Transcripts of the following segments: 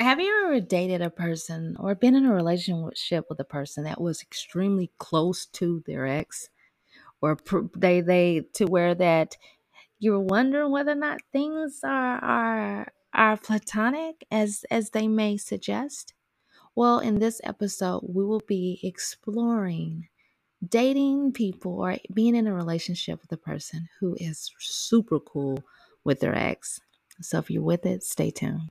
Have you ever dated a person or been in a relationship with a person that was extremely close to their ex, or pr- they they to where that you're wondering whether or not things are are are platonic as as they may suggest? Well, in this episode, we will be exploring dating people or being in a relationship with a person who is super cool with their ex. So if you're with it, stay tuned.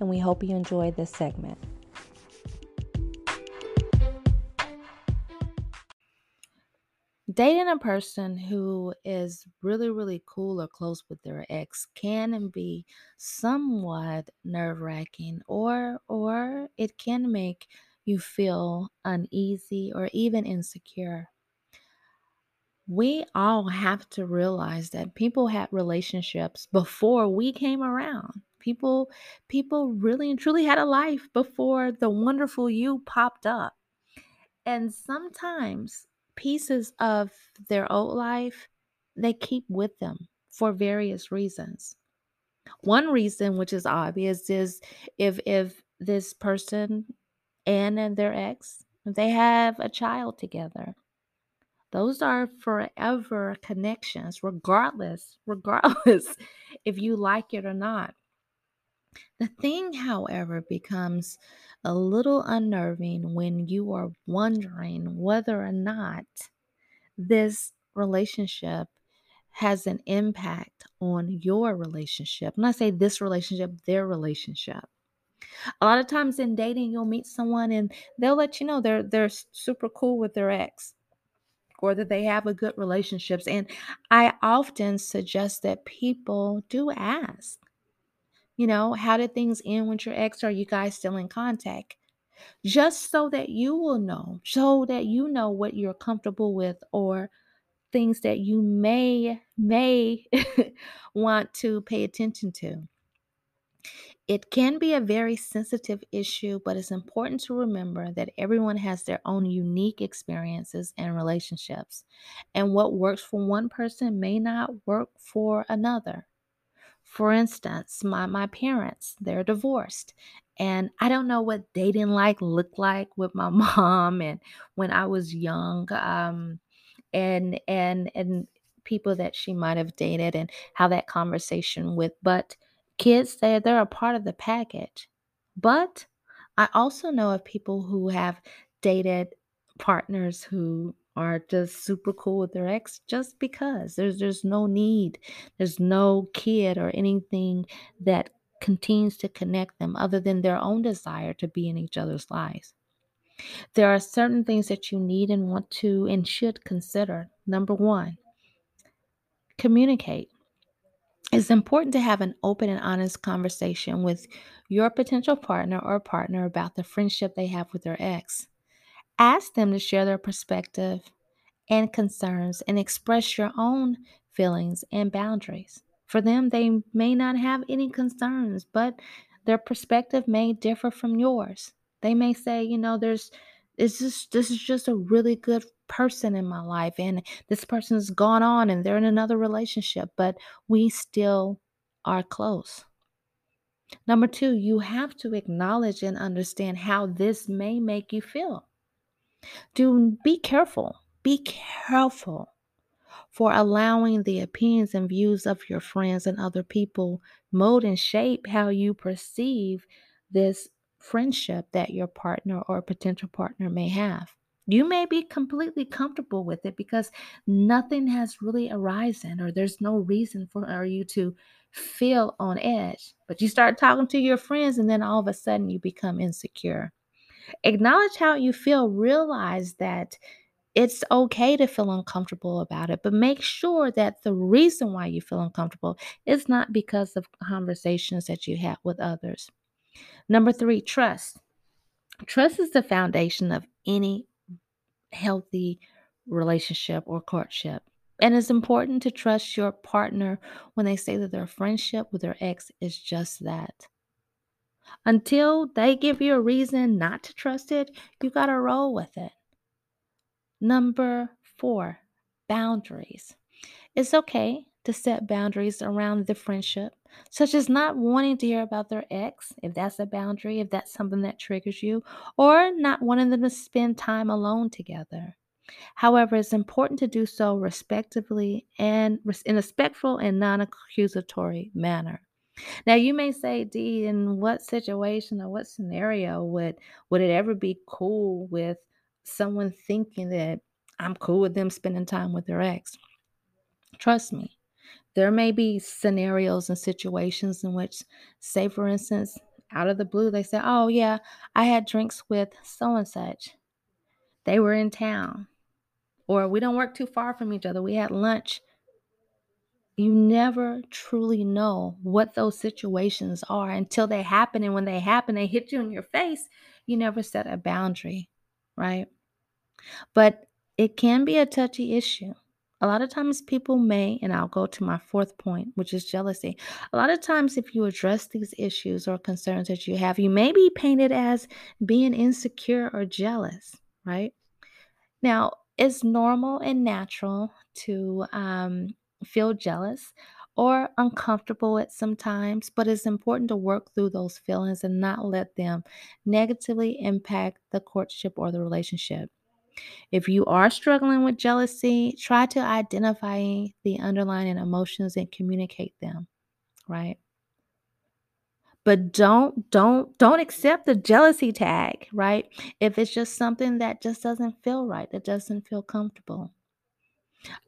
and we hope you enjoy this segment. Dating a person who is really, really cool or close with their ex can be somewhat nerve wracking, or or it can make you feel uneasy or even insecure. We all have to realize that people had relationships before we came around. People people really and truly had a life before the wonderful you popped up. And sometimes pieces of their old life they keep with them for various reasons. One reason which is obvious is if if this person and, and their ex they have a child together. Those are forever connections regardless regardless if you like it or not. The thing, however, becomes a little unnerving when you are wondering whether or not this relationship has an impact on your relationship. When I say this relationship, their relationship. A lot of times in dating, you'll meet someone and they'll let you know they're they're super cool with their ex or that they have a good relationships. And I often suggest that people do ask you know, how did things end with your ex? Are you guys still in contact? Just so that you will know, so that you know what you're comfortable with or things that you may may want to pay attention to. It can be a very sensitive issue, but it's important to remember that everyone has their own unique experiences and relationships. And what works for one person may not work for another. For instance, my my parents, they're divorced. And I don't know what dating like looked like with my mom and when I was young. Um and and and people that she might have dated and how that conversation with but kids they they're a part of the package but i also know of people who have dated partners who are just super cool with their ex just because there's there's no need there's no kid or anything that continues to connect them other than their own desire to be in each other's lives there are certain things that you need and want to and should consider. Number one, communicate. It's important to have an open and honest conversation with your potential partner or partner about the friendship they have with their ex. Ask them to share their perspective and concerns and express your own feelings and boundaries. For them, they may not have any concerns, but their perspective may differ from yours. They may say, you know, there's it's just this is just a really good person in my life and this person's gone on and they're in another relationship, but we still are close. Number 2, you have to acknowledge and understand how this may make you feel. Do be careful. Be careful for allowing the opinions and views of your friends and other people mold and shape how you perceive this friendship that your partner or potential partner may have. You may be completely comfortable with it because nothing has really arisen or there's no reason for you to feel on edge. But you start talking to your friends and then all of a sudden you become insecure. Acknowledge how you feel, realize that it's okay to feel uncomfortable about it, but make sure that the reason why you feel uncomfortable is not because of conversations that you have with others. Number three, trust. Trust is the foundation of any healthy relationship or courtship. And it's important to trust your partner when they say that their friendship with their ex is just that. Until they give you a reason not to trust it, you got to roll with it. Number four, boundaries. It's okay to set boundaries around the friendship, such as not wanting to hear about their ex, if that's a boundary, if that's something that triggers you, or not wanting them to spend time alone together. However, it's important to do so respectively and in a respectful and non accusatory manner. Now you may say, D, in what situation or what scenario would would it ever be cool with someone thinking that I'm cool with them spending time with their ex. Trust me, there may be scenarios and situations in which, say, for instance, out of the blue, they say, Oh, yeah, I had drinks with so and such. They were in town. Or we don't work too far from each other. We had lunch. You never truly know what those situations are until they happen. And when they happen, they hit you in your face. You never set a boundary, right? But it can be a touchy issue. A lot of times people may, and I'll go to my fourth point, which is jealousy. A lot of times, if you address these issues or concerns that you have, you may be painted as being insecure or jealous, right? Now, it's normal and natural to um, feel jealous or uncomfortable at some times, but it's important to work through those feelings and not let them negatively impact the courtship or the relationship. If you are struggling with jealousy, try to identify the underlying emotions and communicate them, right? But don't don't don't accept the jealousy tag, right? If it's just something that just doesn't feel right, that doesn't feel comfortable.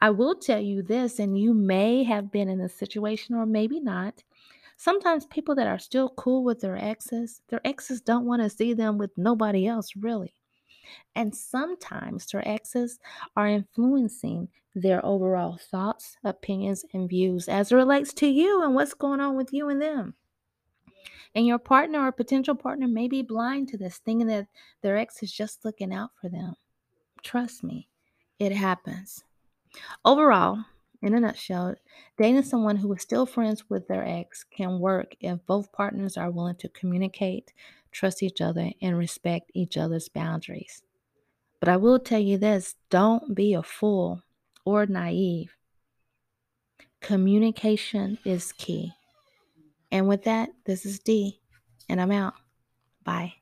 I will tell you this, and you may have been in a situation or maybe not. Sometimes people that are still cool with their exes, their exes don't want to see them with nobody else, really. And sometimes their exes are influencing their overall thoughts, opinions, and views as it relates to you and what's going on with you and them. And your partner or potential partner may be blind to this, thinking that their ex is just looking out for them. Trust me, it happens. Overall, in a nutshell, dating someone who is still friends with their ex can work if both partners are willing to communicate, trust each other, and respect each other's boundaries. But I will tell you this don't be a fool or naive. Communication is key. And with that, this is D, and I'm out. Bye.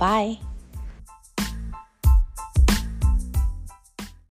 Bye.